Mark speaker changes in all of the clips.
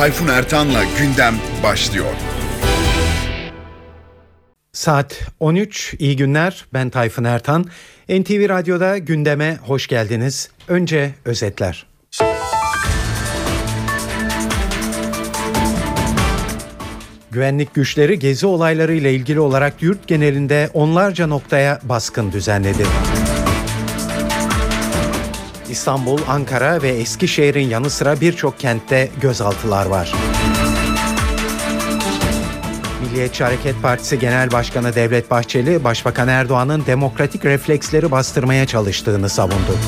Speaker 1: Tayfun Ertan'la gündem başlıyor.
Speaker 2: Saat 13. İyi günler. Ben Tayfun Ertan. NTV Radyo'da gündeme hoş geldiniz. Önce özetler. Güvenlik güçleri gezi olayları ile ilgili olarak yurt genelinde onlarca noktaya baskın düzenledi. İstanbul, Ankara ve Eskişehir'in yanı sıra birçok kentte gözaltılar var. Milliyetçi Hareket Partisi Genel Başkanı Devlet Bahçeli, Başbakan Erdoğan'ın demokratik refleksleri bastırmaya çalıştığını savundu.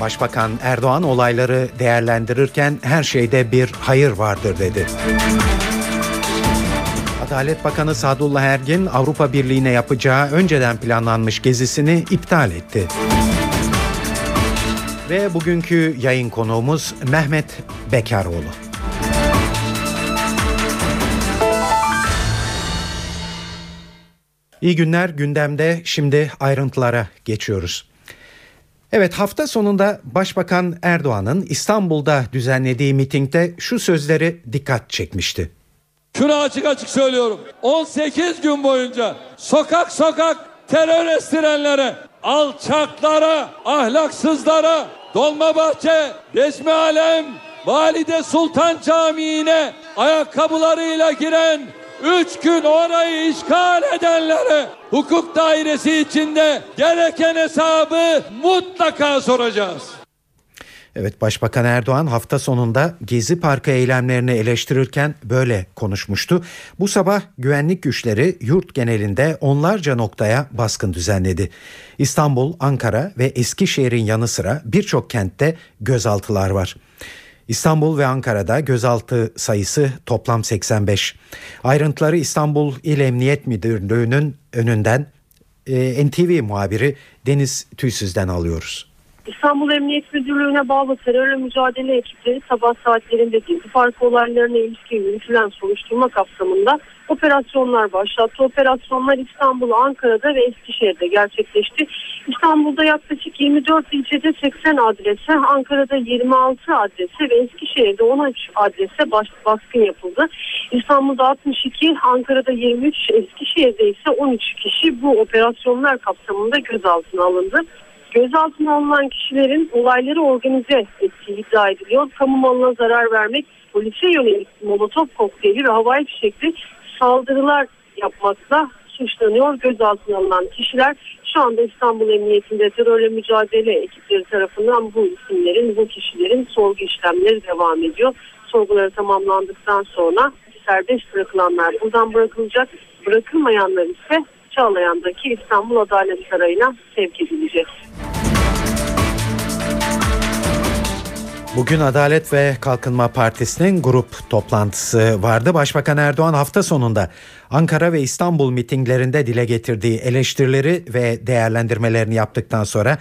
Speaker 2: Başbakan Erdoğan olayları değerlendirirken her şeyde bir hayır vardır dedi. Adalet Bakanı Sadullah Ergin Avrupa Birliği'ne yapacağı önceden planlanmış gezisini iptal etti. Ve bugünkü yayın konuğumuz Mehmet Bekaroğlu. İyi günler gündemde şimdi ayrıntılara geçiyoruz. Evet hafta sonunda Başbakan Erdoğan'ın İstanbul'da düzenlediği mitingde şu sözleri dikkat çekmişti.
Speaker 3: Şunu açık açık söylüyorum. 18 gün boyunca sokak sokak terör estirenlere, alçaklara, ahlaksızlara, Dolmabahçe, Resmi Alem, Valide Sultan Camii'ne ayakkabılarıyla giren üç gün orayı işgal edenlere hukuk dairesi içinde gereken hesabı mutlaka soracağız.
Speaker 2: Evet Başbakan Erdoğan hafta sonunda Gezi Parkı eylemlerini eleştirirken böyle konuşmuştu. Bu sabah güvenlik güçleri yurt genelinde onlarca noktaya baskın düzenledi. İstanbul, Ankara ve Eskişehir'in yanı sıra birçok kentte gözaltılar var. İstanbul ve Ankara'da gözaltı sayısı toplam 85. Ayrıntıları İstanbul İl Emniyet Müdürlüğü'nün önünden e, NTV muhabiri Deniz Tüysüz'den alıyoruz.
Speaker 4: İstanbul Emniyet Müdürlüğü'ne bağlı terörle mücadele ekipleri sabah saatlerinde gezi parkı olaylarına ilişkin yürütülen soruşturma kapsamında operasyonlar başlattı. Operasyonlar İstanbul, Ankara'da ve Eskişehir'de gerçekleşti. İstanbul'da yaklaşık 24 ilçede 80 adrese, Ankara'da 26 adrese ve Eskişehir'de 13 adrese baş, baskın yapıldı. İstanbul'da 62, Ankara'da 23, Eskişehir'de ise 13 kişi bu operasyonlar kapsamında gözaltına alındı. Gözaltına alınan kişilerin olayları organize ettiği iddia ediliyor. Kamu malına zarar vermek, polise yönelik molotof kokteyli ve havai fişekli saldırılar yapmakla suçlanıyor. Gözaltına alınan kişiler şu anda İstanbul Emniyetinde terörle mücadele ekipleri tarafından bu isimlerin, bu kişilerin sorgu işlemleri devam ediyor. Sorguları tamamlandıktan sonra serbest bırakılanlar buradan bırakılacak, bırakılmayanlar ise Çağlayan'daki İstanbul Adalet Sarayı'na sevk edilecek.
Speaker 2: Bugün Adalet ve Kalkınma Partisi'nin grup toplantısı vardı. Başbakan Erdoğan hafta sonunda Ankara ve İstanbul mitinglerinde dile getirdiği eleştirileri ve değerlendirmelerini yaptıktan sonra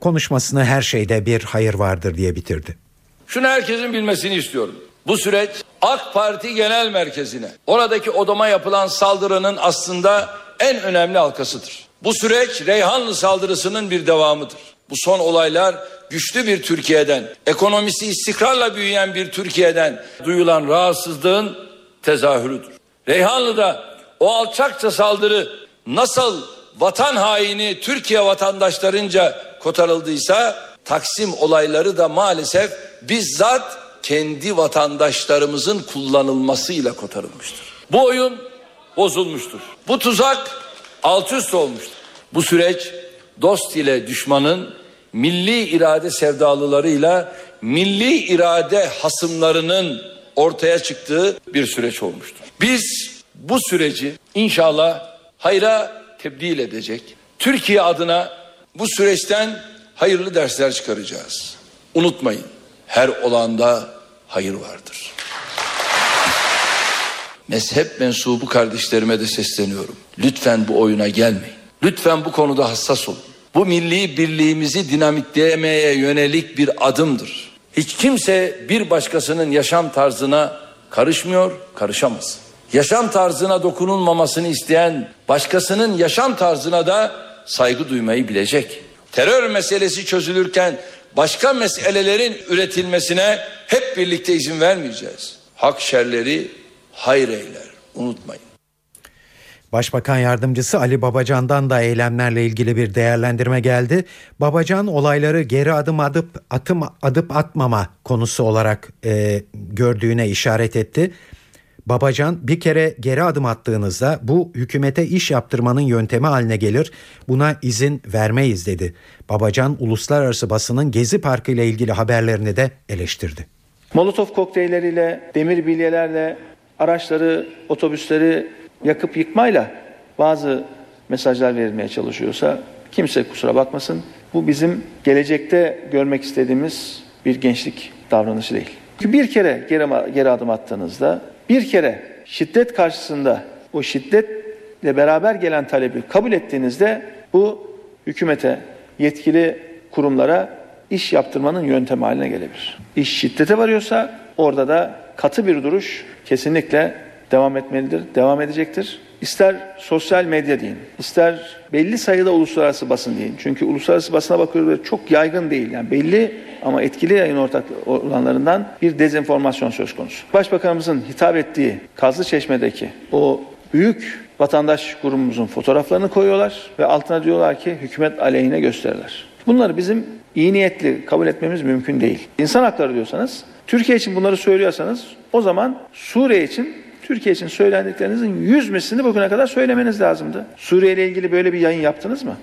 Speaker 2: konuşmasını her şeyde bir hayır vardır diye bitirdi.
Speaker 3: Şunu herkesin bilmesini istiyorum. Bu süreç AK Parti Genel Merkezi'ne, oradaki odama yapılan saldırının aslında en önemli halkasıdır. Bu süreç Reyhanlı saldırısının bir devamıdır. Bu son olaylar güçlü bir Türkiye'den, ekonomisi istikrarla büyüyen bir Türkiye'den duyulan rahatsızlığın tezahürüdür. Reyhanlı'da o alçakça saldırı nasıl vatan haini Türkiye vatandaşlarınca kotarıldıysa Taksim olayları da maalesef bizzat kendi vatandaşlarımızın kullanılmasıyla kotarılmıştır. Bu oyun bozulmuştur. Bu tuzak alt üst olmuştur. Bu süreç dost ile düşmanın milli irade sevdalılarıyla milli irade hasımlarının ortaya çıktığı bir süreç olmuştur. Biz bu süreci inşallah hayra tebdil edecek. Türkiye adına bu süreçten hayırlı dersler çıkaracağız. Unutmayın her olanda hayır vardır. Mezhep mensubu kardeşlerime de sesleniyorum. Lütfen bu oyuna gelmeyin. Lütfen bu konuda hassas olun. Bu milli birliğimizi dinamitleyemeye yönelik bir adımdır. Hiç kimse bir başkasının yaşam tarzına karışmıyor, karışamaz. Yaşam tarzına dokunulmamasını isteyen başkasının yaşam tarzına da saygı duymayı bilecek. Terör meselesi çözülürken başka meselelerin üretilmesine hep birlikte izin vermeyeceğiz. Hak şerleri hayır. Unutmayın.
Speaker 2: Başbakan yardımcısı Ali Babacan'dan da eylemlerle ilgili bir değerlendirme geldi. Babacan olayları geri adım atıp atım adıp atmama konusu olarak e, gördüğüne işaret etti. Babacan bir kere geri adım attığınızda bu hükümete iş yaptırmanın yöntemi haline gelir. Buna izin vermeyiz dedi. Babacan uluslararası basının Gezi Parkı ile ilgili haberlerini de eleştirdi.
Speaker 5: Molotof kokteylleriyle, demir bilyelerle, araçları, otobüsleri yakıp yıkmayla bazı mesajlar verilmeye çalışıyorsa kimse kusura bakmasın. Bu bizim gelecekte görmek istediğimiz bir gençlik davranışı değil. Çünkü bir kere geri, geri adım attığınızda, bir kere şiddet karşısında o şiddetle beraber gelen talebi kabul ettiğinizde bu hükümete, yetkili kurumlara iş yaptırmanın yöntemi haline gelebilir. İş şiddete varıyorsa orada da katı bir duruş kesinlikle devam etmelidir, devam edecektir. İster sosyal medya deyin, ister belli sayıda uluslararası basın deyin. Çünkü uluslararası basına bakıyoruz ve çok yaygın değil. Yani belli ama etkili yayın ortak olanlarından bir dezenformasyon söz konusu. Başbakanımızın hitap ettiği Kazlı Çeşme'deki o büyük vatandaş grubumuzun fotoğraflarını koyuyorlar ve altına diyorlar ki hükümet aleyhine gösterirler. Bunları bizim iyi niyetli kabul etmemiz mümkün değil. İnsan hakları diyorsanız, Türkiye için bunları söylüyorsanız o zaman Suriye için Türkiye için söylendiklerinizin yüz mislini bugüne kadar söylemeniz lazımdı. Suriye ile ilgili böyle bir yayın yaptınız mı?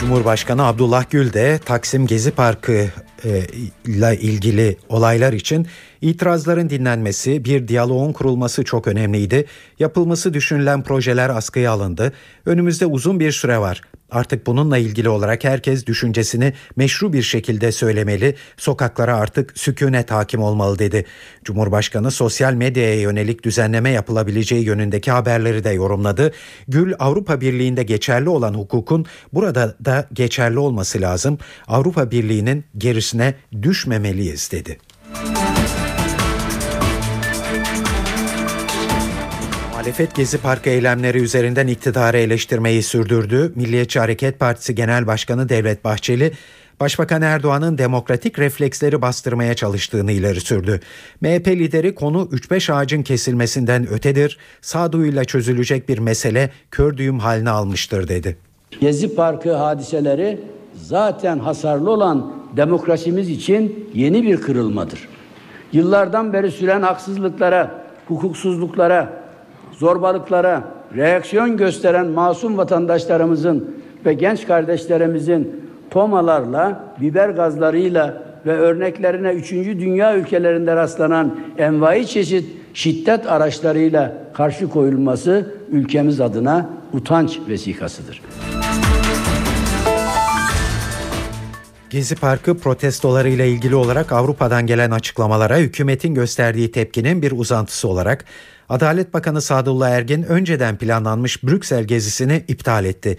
Speaker 2: Cumhurbaşkanı Abdullah Gül de Taksim Gezi Parkı e, ile ilgili olaylar için itirazların dinlenmesi, bir diyaloğun kurulması çok önemliydi. Yapılması düşünülen projeler askıya alındı. Önümüzde uzun bir süre var. Artık bununla ilgili olarak herkes düşüncesini meşru bir şekilde söylemeli, sokaklara artık sükunet hakim olmalı dedi. Cumhurbaşkanı sosyal medyaya yönelik düzenleme yapılabileceği yönündeki haberleri de yorumladı. Gül Avrupa Birliği'nde geçerli olan hukukun burada da geçerli olması lazım. Avrupa Birliği'nin gerisine düşmemeliyiz dedi. Muhalefet Gezi Parkı eylemleri üzerinden iktidarı eleştirmeyi sürdürdü. Milliyetçi Hareket Partisi Genel Başkanı Devlet Bahçeli, Başbakan Erdoğan'ın demokratik refleksleri bastırmaya çalıştığını ileri sürdü. MHP lideri konu 3-5 ağacın kesilmesinden ötedir, sağduyuyla çözülecek bir mesele kör düğüm haline almıştır dedi.
Speaker 6: Gezi Parkı hadiseleri zaten hasarlı olan demokrasimiz için yeni bir kırılmadır. Yıllardan beri süren haksızlıklara, hukuksuzluklara, zorbalıklara reaksiyon gösteren masum vatandaşlarımızın ve genç kardeşlerimizin tomalarla, biber gazlarıyla ve örneklerine 3. dünya ülkelerinde rastlanan envai çeşit şiddet araçlarıyla karşı koyulması ülkemiz adına utanç vesikasıdır.
Speaker 2: Gezi Parkı protestoları ile ilgili olarak Avrupa'dan gelen açıklamalara hükümetin gösterdiği tepkinin bir uzantısı olarak Adalet Bakanı Sadullah Ergin önceden planlanmış Brüksel gezisini iptal etti.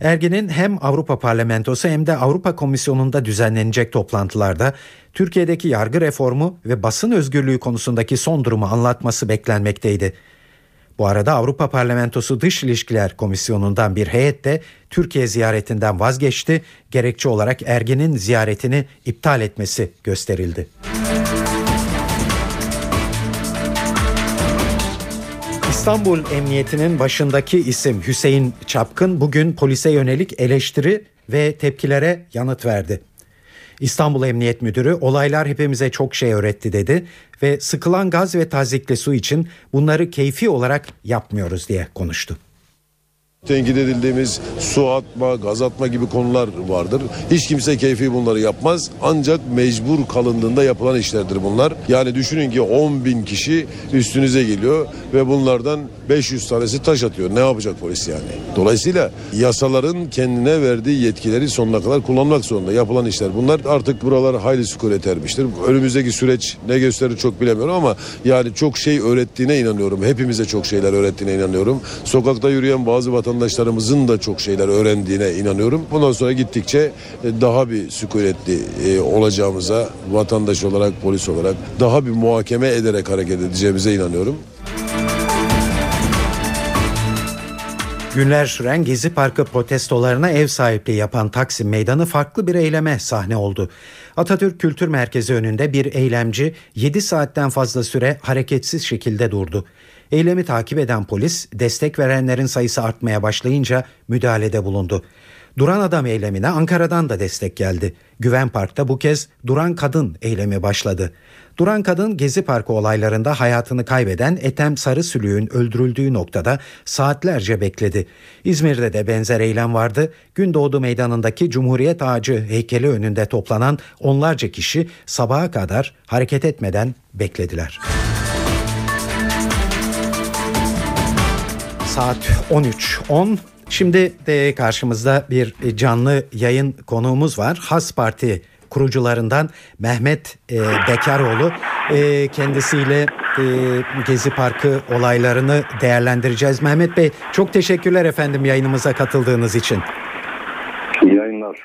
Speaker 2: Ergin'in hem Avrupa Parlamentosu hem de Avrupa Komisyonu'nda düzenlenecek toplantılarda Türkiye'deki yargı reformu ve basın özgürlüğü konusundaki son durumu anlatması beklenmekteydi. Bu arada Avrupa Parlamentosu Dış İlişkiler Komisyonu'ndan bir heyet de Türkiye ziyaretinden vazgeçti. Gerekçe olarak Ergin'in ziyaretini iptal etmesi gösterildi. İstanbul Emniyeti'nin başındaki isim Hüseyin Çapkın bugün polise yönelik eleştiri ve tepkilere yanıt verdi. İstanbul Emniyet Müdürü olaylar hepimize çok şey öğretti dedi ve sıkılan gaz ve tazikli su için bunları keyfi olarak yapmıyoruz diye konuştu.
Speaker 7: Tenkit edildiğimiz su atma, gaz atma gibi konular vardır. Hiç kimse keyfi bunları yapmaz. Ancak mecbur kalındığında yapılan işlerdir bunlar. Yani düşünün ki 10 bin kişi üstünüze geliyor ve bunlardan 500 tanesi taş atıyor. Ne yapacak polis yani? Dolayısıyla yasaların kendine verdiği yetkileri sonuna kadar kullanmak zorunda. Yapılan işler bunlar. Artık buralar hayli sükunet ermiştir. Önümüzdeki süreç ne gösterir çok bilemiyorum ama yani çok şey öğrettiğine inanıyorum. Hepimize çok şeyler öğrettiğine inanıyorum. Sokakta yürüyen bazı vatandaşlarımızın da çok şeyler öğrendiğine inanıyorum. Bundan sonra gittikçe daha bir sükunetli e, olacağımıza vatandaş olarak, polis olarak daha bir muhakeme ederek hareket edeceğimize inanıyorum.
Speaker 2: Günler süren Gezi Parkı protestolarına ev sahipliği yapan Taksim Meydanı farklı bir eyleme sahne oldu. Atatürk Kültür Merkezi önünde bir eylemci 7 saatten fazla süre hareketsiz şekilde durdu. Eylemi takip eden polis destek verenlerin sayısı artmaya başlayınca müdahalede bulundu. Duran Adam eylemine Ankara'dan da destek geldi. Güven Park'ta bu kez Duran Kadın eylemi başladı. Duran Kadın Gezi Parkı olaylarında hayatını kaybeden Etem Sarısülüğün öldürüldüğü noktada saatlerce bekledi. İzmir'de de benzer eylem vardı. Gündoğdu Meydanı'ndaki Cumhuriyet Ağacı heykeli önünde toplanan onlarca kişi sabaha kadar hareket etmeden beklediler. Saat 13.10 Şimdi de karşımızda bir canlı yayın konuğumuz var. Has Parti kurucularından Mehmet e, Bekaroğlu. E, kendisiyle e, Gezi Parkı olaylarını değerlendireceğiz. Mehmet Bey çok teşekkürler efendim yayınımıza katıldığınız için.
Speaker 8: İyi yayınlar.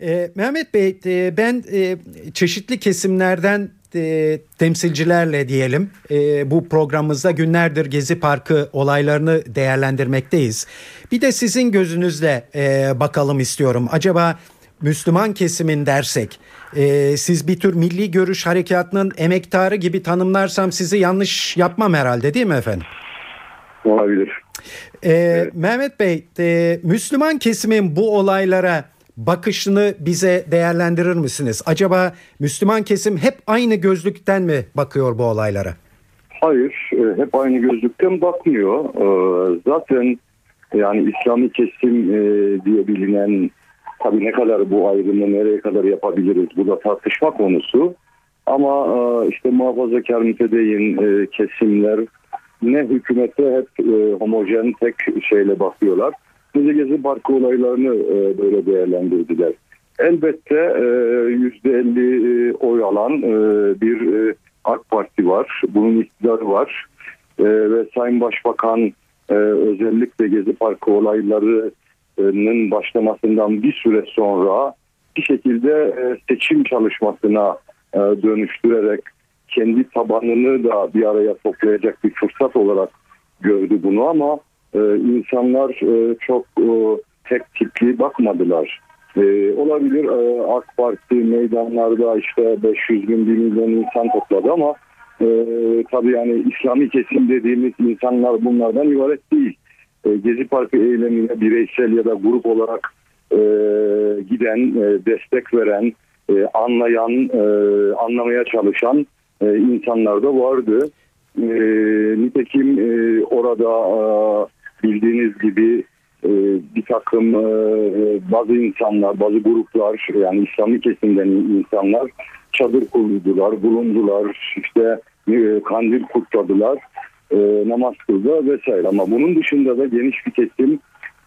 Speaker 2: E, Mehmet Bey e, ben e, çeşitli kesimlerden e, temsilcilerle diyelim e, bu programımızda günlerdir Gezi Parkı olaylarını değerlendirmekteyiz. Bir de sizin gözünüzle e, bakalım istiyorum. Acaba Müslüman kesimin dersek e, siz bir tür milli görüş harekatının emektarı gibi tanımlarsam sizi yanlış yapmam herhalde değil mi efendim?
Speaker 8: Olabilir.
Speaker 2: E, evet. Mehmet Bey e, Müslüman kesimin bu olaylara bakışını bize değerlendirir misiniz? Acaba Müslüman kesim hep aynı gözlükten mi bakıyor bu olaylara?
Speaker 8: Hayır, e, hep aynı gözlükten bakmıyor. E, zaten yani İslami kesim e, diye bilinen tabii ne kadar bu ayrımı nereye kadar yapabiliriz bu da tartışma konusu. Ama işte muhafazakar mütedeyin kesimler ne hükümete hep homojen tek şeyle bakıyorlar Gezi Gezi Parkı olaylarını e, böyle değerlendirdiler. Elbette yüzde 50 e, oy alan e, bir e, AK Parti var. Bunun iktidarı var. E, ve Sayın Başbakan e, özellikle Gezi Parkı olaylarının başlamasından bir süre sonra bir şekilde e, seçim çalışmasına e, dönüştürerek kendi tabanını da bir araya toplayacak bir fırsat olarak gördü bunu ama e, insanlar e, çok e, tek tipli bakmadılar. E, olabilir e, AK Parti meydanlarda işte 500 bin 1 milyon insan topladı ama e, tabii yani İslami kesim dediğimiz insanlar bunlardan ibaret değil. E, Gezi Parkı eylemine bireysel ya da grup olarak e, giden, e, destek veren, e, anlayan, e, anlamaya çalışan e, insanlar da vardı. E, nitekim e, orada bildiğiniz gibi e, bir takım e, bazı insanlar, bazı gruplar yani İslami kesimden insanlar çadır kurdular, bulundular, işte e, kandil kutladılar, e, namaz kıldı vesaire. Ama bunun dışında da geniş bir kesim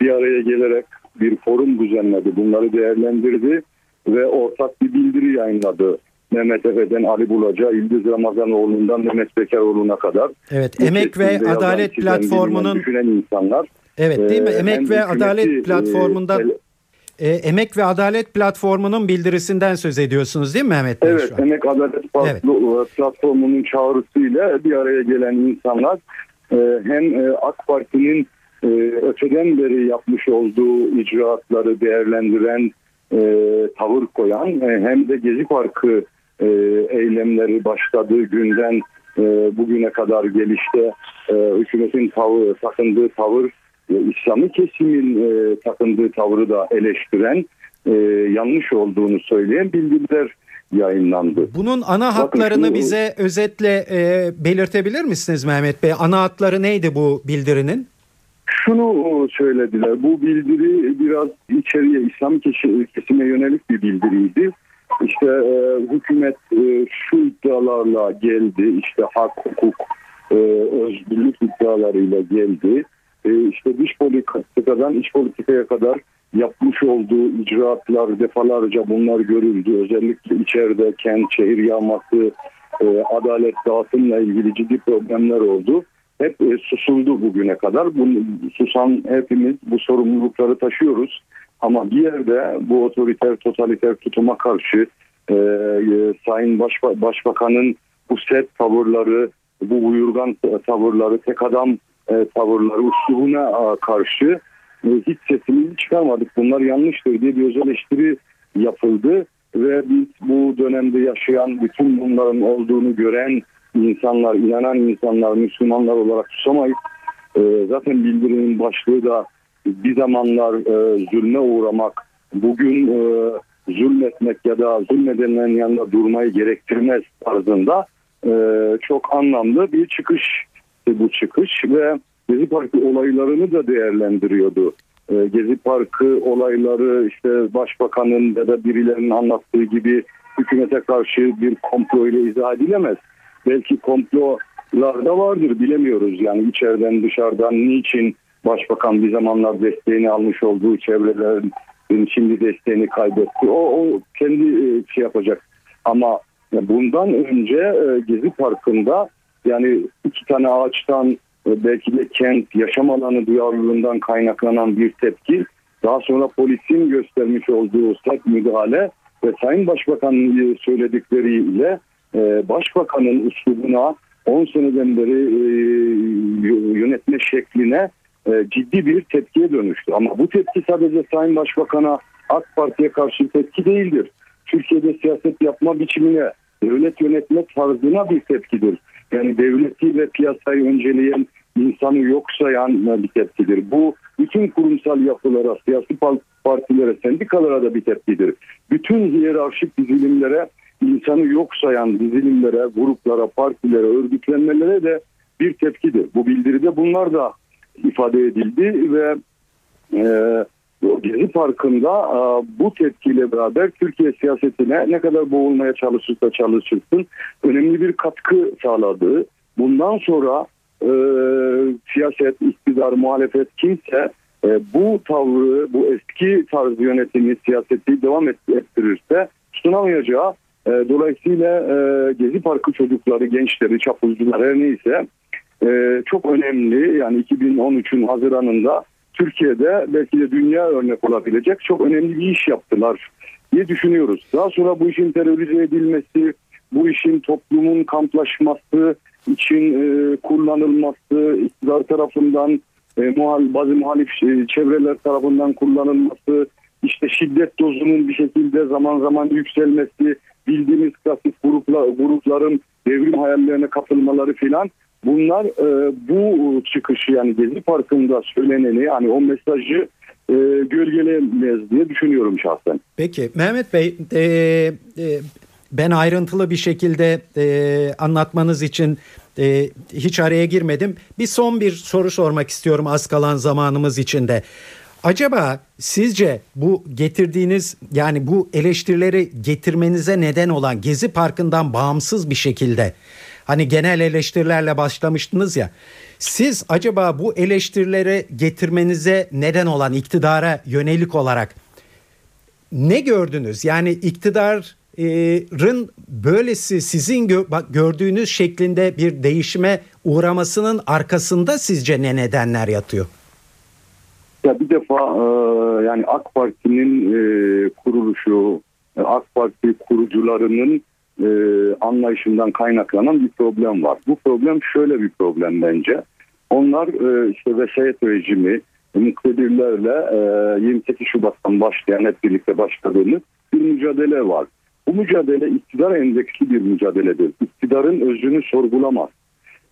Speaker 8: bir araya gelerek bir forum düzenledi. Bunları değerlendirdi ve ortak bir bildiri yayınladı. Mehmet Efe'den Ali Bulaca, İldiz Ramazanoğlu'ndan Mehmet Bekaroğlu'na kadar.
Speaker 2: Evet, Emek ve Adalet Platformu'nun
Speaker 8: düşünen insanlar.
Speaker 2: Evet, değil mi? E, Emek ve Adalet Platformu'ndan e, Emek ve Adalet Platformu'nun bildirisinden söz ediyorsunuz değil mi Mehmet Bey?
Speaker 8: Evet, Emek Adalet evet. Platformu'nun çağrısıyla bir araya gelen insanlar e, hem e, AK Parti'nin e, öteden beri yapmış olduğu icraatları değerlendiren e, tavır koyan e, hem de Gezi Parkı e, eylemleri başladığı günden e, bugüne kadar gelişte e, hükümetin tavır, takındığı tavır e, İslami kesimin e, takındığı tavrı da eleştiren e, yanlış olduğunu söyleyen bildiriler yayınlandı.
Speaker 2: Bunun ana hatlarını Bakın, bize özetle e, belirtebilir misiniz Mehmet Bey? Ana hatları neydi bu bildirinin?
Speaker 8: Şunu söylediler. Bu bildiri biraz içeriye İslam kesime yönelik bir bildiriydi. İşte e, hükümet e, şu iddialarla geldi. İşte hak, hukuk, e, özgürlük iddialarıyla geldi. E, işte dış politikadan iç politikaya kadar yapmış olduğu icraatlar defalarca bunlar görüldü. Özellikle içeride kent, şehir yağması, e, adalet dağıtımla ilgili ciddi problemler oldu. Hep e, susuldu bugüne kadar. Bu, susan hepimiz bu sorumlulukları taşıyoruz. Ama bir yerde bu otoriter, totaliter tutuma karşı e, e, Sayın Başba Başbakan'ın bu set tavırları, bu uyurgan tavırları, tek adam e, tavırları, uslubuna karşı e, hiç sesimizi çıkarmadık. Bunlar yanlıştır diye bir öz eleştiri yapıldı ve biz bu dönemde yaşayan bütün bunların olduğunu gören insanlar, inanan insanlar, Müslümanlar olarak susamayız. E, zaten bildirinin başlığı da bir zamanlar e, zulme uğramak, bugün e, zulmetmek ya da zulmedenlerin yanında durmayı gerektirmez tarzında e, çok anlamlı bir çıkış bu çıkış ve Gezi Parkı olaylarını da değerlendiriyordu. E, Gezi Parkı olayları işte başbakanın ya da birilerinin anlattığı gibi hükümete karşı bir komplo ile izah edilemez. Belki komplolar da vardır bilemiyoruz yani içeriden dışarıdan niçin başbakan bir zamanlar desteğini almış olduğu çevrelerin şimdi desteğini kaybetti. O, o kendi e, şey yapacak ama bundan önce e, Gezi Parkı'nda yani iki tane ağaçtan e, belki de kent yaşam alanı duyarlılığından kaynaklanan bir tepki daha sonra polisin göstermiş olduğu sert müdahale ve Sayın Başbakan'ın söyledikleriyle Başbakan'ın üslubuna 10 seneden beri yönetme şekline ciddi bir tepkiye dönüştü. Ama bu tepki sadece Sayın Başbakan'a AK Parti'ye karşı tepki değildir. Türkiye'de siyaset yapma biçimine, devlet yönetme tarzına bir tepkidir. Yani devleti ve piyasayı önceleyen insanı yok sayan bir tepkidir. Bu bütün kurumsal yapılara, siyasi partilere, sendikalara da bir tepkidir. Bütün hiyerarşik dizilimlere, insanı yok sayan dizilimlere, gruplara, partilere, örgütlenmelere de bir tepkidir. Bu bildiride bunlar da ifade edildi ve e, Gezi Parkı'nda e, bu tepkiyle beraber Türkiye siyasetine ne kadar boğulmaya çalışırsa çalışırsın önemli bir katkı sağladığı. Bundan sonra e, siyaset, iktidar, muhalefet kimse e, bu tavrı, bu eski tarz yönetimi, siyaseti devam ettirirse tutunamayacağı e, dolayısıyla e, Gezi Parkı çocukları, gençleri, çapulcular her neyse e, çok önemli. Yani 2013'ün Haziran'ında Türkiye'de belki de dünya örnek olabilecek çok önemli bir iş yaptılar diye düşünüyoruz. Daha sonra bu işin terörize edilmesi, bu işin toplumun kamplaşması için e, kullanılması, iktidar tarafından e, muhal, bazı muhalif e, çevreler tarafından kullanılması, işte şiddet dozunun bir şekilde zaman zaman yükselmesi, bildiğimiz klasik gruplar, grupların devrim hayallerine kapılmaları filan bunlar e, bu çıkışı yani Gezi Parkı'nda söyleneni yani o mesajı e, gölgelemez diye düşünüyorum şahsen.
Speaker 2: Peki Mehmet Bey e, e, ben ayrıntılı bir şekilde e, anlatmanız için e, hiç araya girmedim. Bir son bir soru sormak istiyorum az kalan zamanımız içinde. Acaba sizce bu getirdiğiniz yani bu eleştirileri getirmenize neden olan Gezi Parkı'ndan bağımsız bir şekilde hani genel eleştirilerle başlamıştınız ya. Siz acaba bu eleştirileri getirmenize neden olan iktidara yönelik olarak ne gördünüz? Yani iktidarın böylesi sizin gördüğünüz şeklinde bir değişime uğramasının arkasında sizce ne nedenler yatıyor?
Speaker 8: Ya bir defa e, yani AK Parti'nin e, kuruluşu, e, AK Parti kurucularının anlayışından kaynaklanan bir problem var. Bu problem şöyle bir problem bence. Onlar işte vesayet rejimi, muktedirlerle 28 Şubat'tan başlayan hep birlikte başladığımız bir mücadele var. Bu mücadele iktidar endeksli bir mücadeledir. İktidarın özünü sorgulamaz.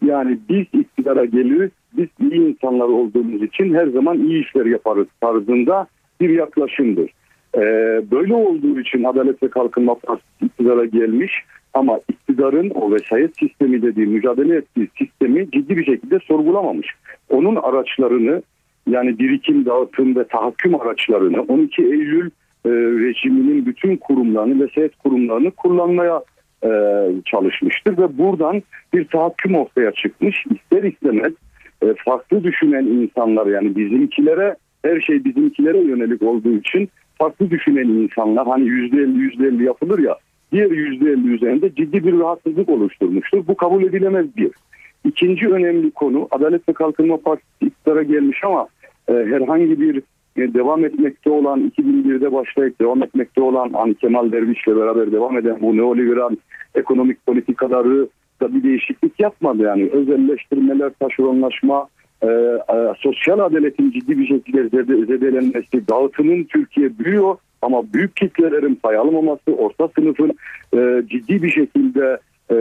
Speaker 8: Yani biz iktidara geliriz, biz iyi insanlar olduğumuz için her zaman iyi işler yaparız tarzında bir yaklaşımdır. Ee, böyle olduğu için Adalet ve Kalkınma Partisi iktidara gelmiş ama iktidarın o vesayet sistemi dediği mücadele ettiği sistemi ciddi bir şekilde sorgulamamış. Onun araçlarını yani birikim, dağıtım ve tahakküm araçlarını 12 Eylül e, rejiminin bütün kurumlarını, vesayet kurumlarını kullanmaya e, çalışmıştır ve buradan bir tahakküm ortaya çıkmış. İster istemez e, farklı düşünen insanlar yani bizimkilere her şey bizimkilere yönelik olduğu için farklı düşünen insanlar hani yüzde elli yüzde elli yapılır ya diğer yüzde elli üzerinde ciddi bir rahatsızlık oluşturmuştur. Bu kabul edilemez bir. İkinci önemli konu Adalet ve Kalkınma Partisi iktidara gelmiş ama e, herhangi bir e, devam etmekte olan 2001'de başlayıp devam etmekte olan hani Kemal Derviş'le beraber devam eden bu neoliberal ekonomik politikaları da bir değişiklik yapmadı yani özelleştirmeler, taşeronlaşma, e, e, e, sosyal adaletin ciddi bir şekilde zede, zedelenmesi, dağıtımın Türkiye büyüyor ama büyük kitlelerin pay alamaması, orta sınıfın e, ciddi bir şekilde e,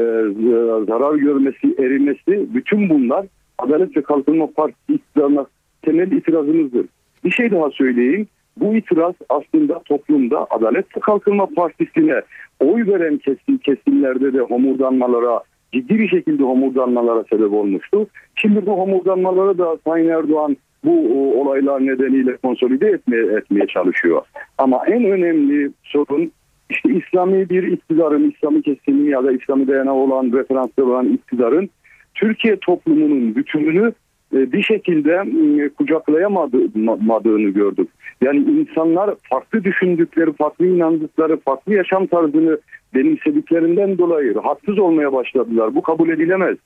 Speaker 8: zarar görmesi, erimesi bütün bunlar Adalet ve Kalkınma Partisi iktidarına temel itirazımızdır. Bir şey daha söyleyeyim. Bu itiraz aslında toplumda Adalet ve Kalkınma Partisi'ne oy veren kesim, kesimlerde de homurdanmalara, ciddi bir şekilde homurdanmalara sebep olmuştu. Şimdi bu homurdanmaları da Sayın Erdoğan bu olaylar nedeniyle konsolide etmeye, etmeye çalışıyor. Ama en önemli sorun işte İslami bir iktidarın, İslami kesimi ya da İslami dayanağı olan, referanslı olan iktidarın Türkiye toplumunun bütününü e, bir şekilde e, kucaklayamadığını gördük. Yani insanlar farklı düşündükleri, farklı inandıkları, farklı yaşam tarzını benimsediklerinden dolayı haksız olmaya başladılar. Bu kabul edilemez.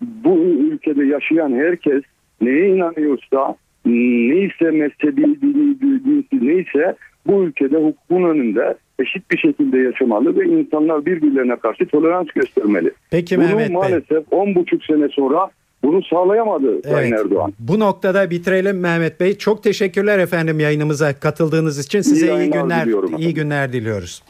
Speaker 8: Bu ülkede yaşayan herkes neye inanıyorsa, neyse mezhebi, dini, dinsi neyse bu ülkede hukukun önünde eşit bir şekilde yaşamalı ve insanlar birbirlerine karşı tolerans göstermeli.
Speaker 2: Peki
Speaker 8: Bunu
Speaker 2: Mehmet Bey.
Speaker 8: maalesef 10,5 sene sonra bunu sağlayamadı Sayın Erdoğan.
Speaker 2: Bu noktada bitirelim Mehmet Bey. Çok teşekkürler efendim yayınımıza katıldığınız için. Size iyi,
Speaker 8: yayınlar
Speaker 2: günler
Speaker 8: diliyorum
Speaker 2: iyi günler diliyoruz.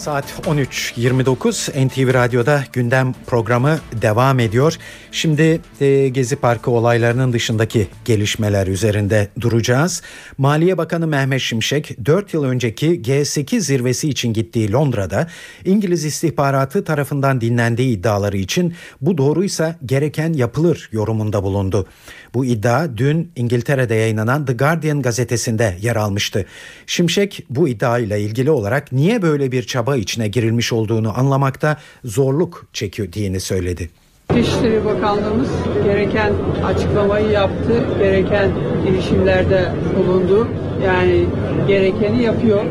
Speaker 2: Saat 13.29 NTV Radyo'da gündem programı devam ediyor. Şimdi e, Gezi Parkı olaylarının dışındaki gelişmeler üzerinde duracağız. Maliye Bakanı Mehmet Şimşek 4 yıl önceki G8 zirvesi için gittiği Londra'da İngiliz istihbaratı tarafından dinlendiği iddiaları için bu doğruysa gereken yapılır yorumunda bulundu. Bu iddia dün İngiltere'de yayınlanan The Guardian gazetesinde yer almıştı. Şimşek bu iddiayla ilgili olarak niye böyle bir çaba içine girilmiş olduğunu anlamakta zorluk çektiğini söyledi.
Speaker 9: Dışişleri Bakanlığımız gereken açıklamayı yaptı, gereken girişimlerde bulundu. Yani gerekeni yapıyor.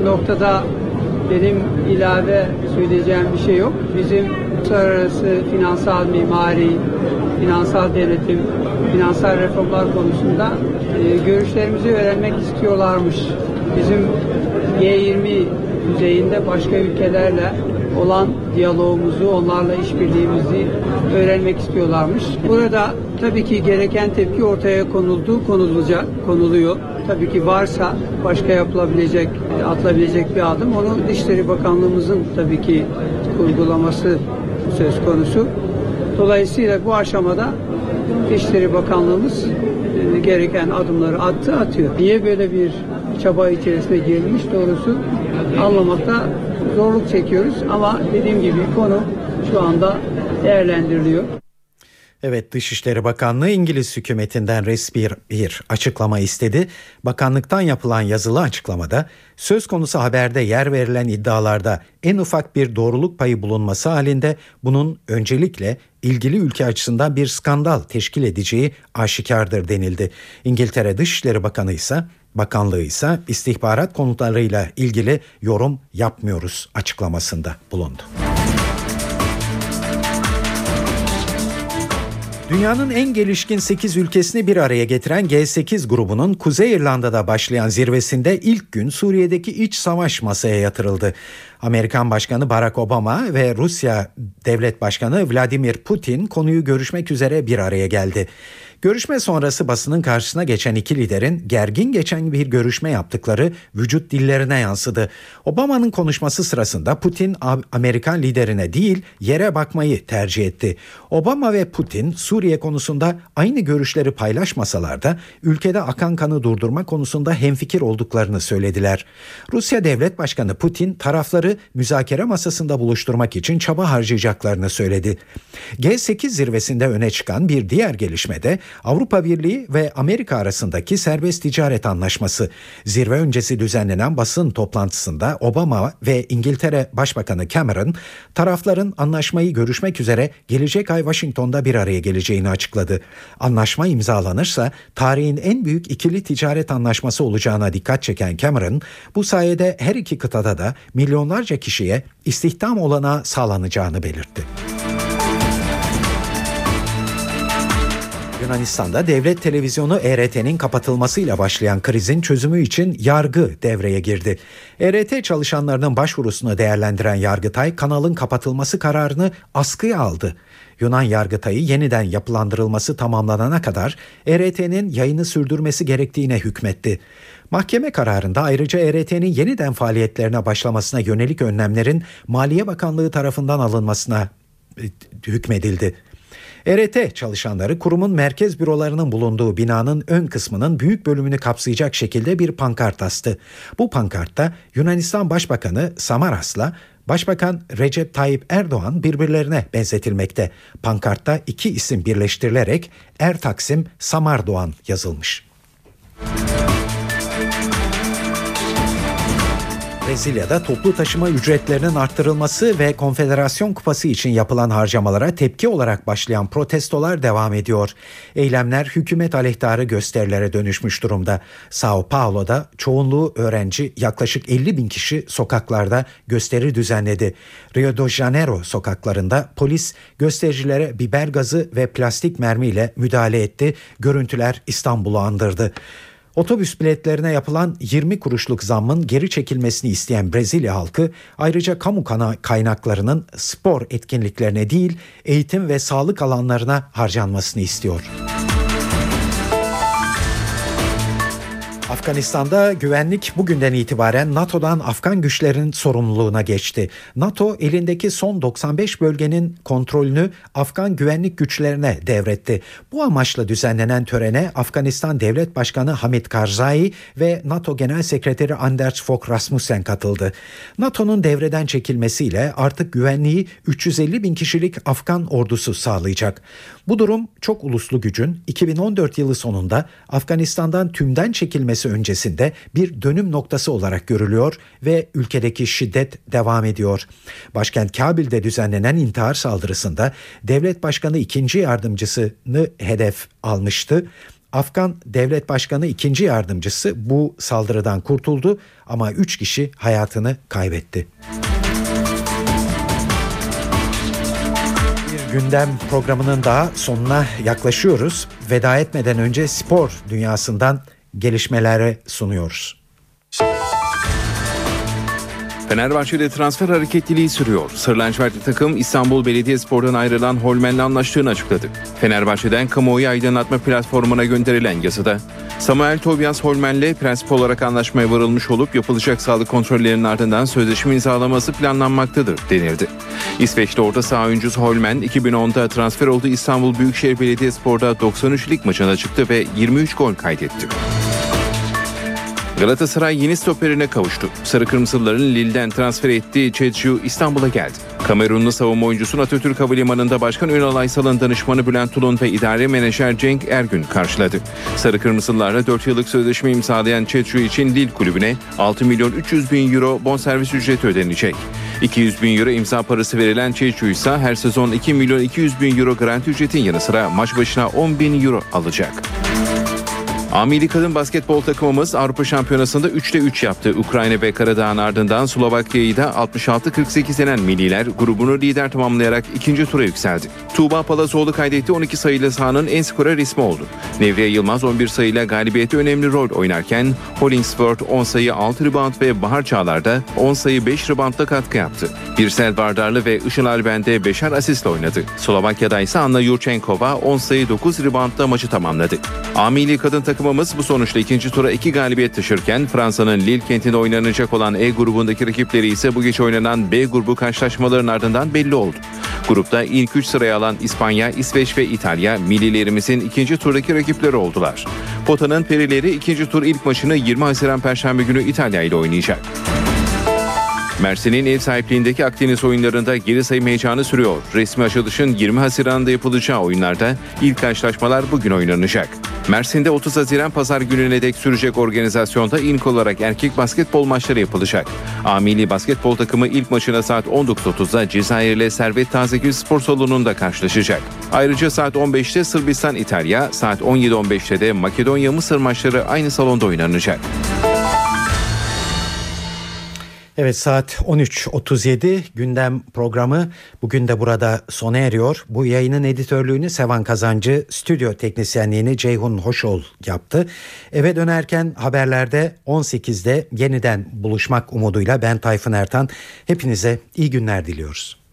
Speaker 9: Bu noktada benim ilave söyleyeceğim bir şey yok. Bizim uluslararası finansal mimari, finansal denetim, finansal reformlar konusunda e, görüşlerimizi öğrenmek istiyorlarmış. Bizim G20 düzeyinde başka ülkelerle olan diyalogumuzu, onlarla işbirliğimizi öğrenmek istiyorlarmış. Burada tabii ki gereken tepki ortaya konuldu, konulacak, konuluyor. Tabii ki varsa başka yapılabilecek, atılabilecek bir adım. Onu Dışişleri Bakanlığımızın tabii ki uygulaması söz konusu. Dolayısıyla bu aşamada Dışişleri Bakanlığımız e, gereken adımları attı, atıyor. Niye böyle bir çaba içerisine girilmiş doğrusu anlamakta zorluk çekiyoruz ama dediğim gibi konu şu anda değerlendiriliyor.
Speaker 2: Evet Dışişleri Bakanlığı İngiliz hükümetinden resmi bir, açıklama istedi. Bakanlıktan yapılan yazılı açıklamada söz konusu haberde yer verilen iddialarda en ufak bir doğruluk payı bulunması halinde bunun öncelikle ilgili ülke açısından bir skandal teşkil edeceği aşikardır denildi. İngiltere Dışişleri Bakanı ise Bakanlığı ise istihbarat konularıyla ilgili yorum yapmıyoruz açıklamasında bulundu. Dünyanın en gelişkin 8 ülkesini bir araya getiren G8 grubunun Kuzey İrlanda'da başlayan zirvesinde ilk gün Suriye'deki iç savaş masaya yatırıldı. Amerikan Başkanı Barack Obama ve Rusya Devlet Başkanı Vladimir Putin konuyu görüşmek üzere bir araya geldi. Görüşme sonrası basının karşısına geçen iki liderin gergin geçen bir görüşme yaptıkları vücut dillerine yansıdı. Obama'nın konuşması sırasında Putin Amerikan liderine değil yere bakmayı tercih etti. Obama ve Putin Suriye konusunda aynı görüşleri paylaşmasalar da ülkede akan kanı durdurma konusunda hemfikir olduklarını söylediler. Rusya Devlet Başkanı Putin tarafları müzakere masasında buluşturmak için çaba harcayacaklarını söyledi. G8 zirvesinde öne çıkan bir diğer gelişmede Avrupa Birliği ve Amerika arasındaki serbest ticaret anlaşması. Zirve öncesi düzenlenen basın toplantısında Obama ve İngiltere Başbakanı Cameron tarafların anlaşmayı görüşmek üzere gelecek ay Washington'da bir araya geleceğini açıkladı. Anlaşma imzalanırsa tarihin en büyük ikili ticaret anlaşması olacağına dikkat çeken Cameron bu sayede her iki kıtada da milyonlarca kişiye istihdam olanağı sağlanacağını belirtti. Yunanistan'da devlet televizyonu ERT'nin kapatılmasıyla başlayan krizin çözümü için yargı devreye girdi. ERT çalışanlarının başvurusunu değerlendiren Yargıtay kanalın kapatılması kararını askıya aldı. Yunan Yargıtay'ı yeniden yapılandırılması tamamlanana kadar ERT'nin yayını sürdürmesi gerektiğine hükmetti. Mahkeme kararında ayrıca ERT'nin yeniden faaliyetlerine başlamasına yönelik önlemlerin Maliye Bakanlığı tarafından alınmasına e, hükmedildi. ERT çalışanları kurumun merkez bürolarının bulunduğu binanın ön kısmının büyük bölümünü kapsayacak şekilde bir pankart astı. Bu pankartta Yunanistan Başbakanı Samaras'la Başbakan Recep Tayyip Erdoğan birbirlerine benzetilmekte. Pankartta iki isim birleştirilerek Er Taksim Samardoğan yazılmış. Brezilya'da toplu taşıma ücretlerinin arttırılması ve Konfederasyon Kupası için yapılan harcamalara tepki olarak başlayan protestolar devam ediyor. Eylemler hükümet aleyhtarı gösterilere dönüşmüş durumda. Sao Paulo'da çoğunluğu öğrenci yaklaşık 50 bin kişi sokaklarda gösteri düzenledi. Rio de Janeiro sokaklarında polis göstericilere biber gazı ve plastik mermiyle müdahale etti. Görüntüler İstanbul'u andırdı. Otobüs biletlerine yapılan 20 kuruşluk zammın geri çekilmesini isteyen Brezilya halkı ayrıca kamu kaynaklarının spor etkinliklerine değil eğitim ve sağlık alanlarına harcanmasını istiyor. Afganistan'da güvenlik bugünden itibaren NATO'dan Afgan güçlerin sorumluluğuna geçti. NATO elindeki son 95 bölgenin kontrolünü Afgan güvenlik güçlerine devretti. Bu amaçla düzenlenen törene Afganistan Devlet Başkanı Hamid Karzai ve NATO Genel Sekreteri Anders Fogh Rasmussen katıldı. NATO'nun devreden çekilmesiyle artık güvenliği 350 bin kişilik Afgan ordusu sağlayacak. Bu durum çok uluslu gücün 2014 yılı sonunda Afganistan'dan tümden çekilmesi öncesinde bir dönüm noktası olarak görülüyor ve ülkedeki şiddet devam ediyor. Başkent Kabil'de düzenlenen intihar saldırısında devlet başkanı ikinci yardımcısını hedef almıştı. Afgan Devlet Başkanı ikinci yardımcısı bu saldırıdan kurtuldu ama üç kişi hayatını kaybetti. gündem programının daha sonuna yaklaşıyoruz. Veda etmeden önce spor dünyasından gelişmeleri sunuyoruz.
Speaker 10: Fenerbahçe'de transfer hareketliliği sürüyor. Sırlançvertli takım İstanbul Belediyespor'dan ayrılan Holmen'le anlaştığını açıkladı. Fenerbahçe'den kamuoyu aydınlatma platformuna gönderilen yazıda Samuel Tobias Holmen'le prensip olarak anlaşmaya varılmış olup yapılacak sağlık kontrollerinin ardından sözleşme imzalaması planlanmaktadır denildi. İsveçli orta saha oyuncusu Holmen 2010'da transfer olduğu İstanbul Büyükşehir Belediyespor'da 93 lig maçına çıktı ve 23 gol kaydetti. Galatasaray yeni stoperine kavuştu. Sarı Kırmızılıların Lille'den transfer ettiği Çeçu İstanbul'a geldi. Kamerunlu savunma oyuncusunu Atatürk Havalimanı'nda Başkan Ünal Aysal'ın danışmanı Bülent Tulun ve idare menajer Cenk Ergün karşıladı. Sarı Kırmızılılarla 4 yıllık sözleşme imzalayan Çeçu için Lille kulübüne 6 milyon 300 bin euro bonservis ücreti ödenecek. 200 bin euro imza parası verilen Çeçu ise her sezon 2 milyon 200 bin euro garanti ücretin yanı sıra maç başına 10 bin euro alacak. Amili kadın basketbol takımımız Avrupa Şampiyonası'nda 3'te 3 yaptı. Ukrayna ve Karadağ'ın ardından Slovakya'yı da 66-48 yenen Milliler grubunu lider tamamlayarak ikinci tura yükseldi. Tuğba Palazoğlu kaydetti 12 sayılı sahanın en skorer ismi oldu. Nevriye Yılmaz 11 sayıyla galibiyette önemli rol oynarken Hollingsworth 10 sayı 6 rebound ve Bahar Çağlar da 10 sayı 5 reboundla katkı yaptı. Birsel Bardarlı ve Işıl Alben'de 5'er asistle oynadı. Slovakya'da ise Anna Yurchenkova 10 sayı 9 reboundla maçı tamamladı. Amili kadın takım takımımız bu sonuçta ikinci tura iki galibiyet taşırken Fransa'nın Lille kentinde oynanacak olan E grubundaki rakipleri ise bu gece oynanan B grubu karşılaşmaların ardından belli oldu. Grupta ilk üç sıraya alan İspanya, İsveç ve İtalya millilerimizin ikinci turdaki rakipleri oldular. Pota'nın perileri ikinci tur ilk maçını 20 Haziran Perşembe günü İtalya ile oynayacak. Mersin'in ev sahipliğindeki Akdeniz oyunlarında geri sayım heyecanı sürüyor. Resmi açılışın 20 Haziran'da yapılacağı oyunlarda ilk karşılaşmalar bugün oynanacak. Mersin'de 30 Haziran pazar gününe dek sürecek organizasyonda ilk olarak erkek basketbol maçları yapılacak. Amili basketbol takımı ilk maçına saat 19.30'da Cezayir ile Servet Tazegül Spor Salonu'nda karşılaşacak. Ayrıca saat 15'te Sırbistan İtalya, saat 17.15'te de Makedonya Mısır maçları aynı salonda oynanacak.
Speaker 2: Evet saat 13.37 gündem programı bugün de burada sona eriyor. Bu yayının editörlüğünü Sevan Kazancı, stüdyo teknisyenliğini Ceyhun Hoşol yaptı. Eve dönerken haberlerde 18'de yeniden buluşmak umuduyla ben Tayfun Ertan. Hepinize iyi günler diliyoruz.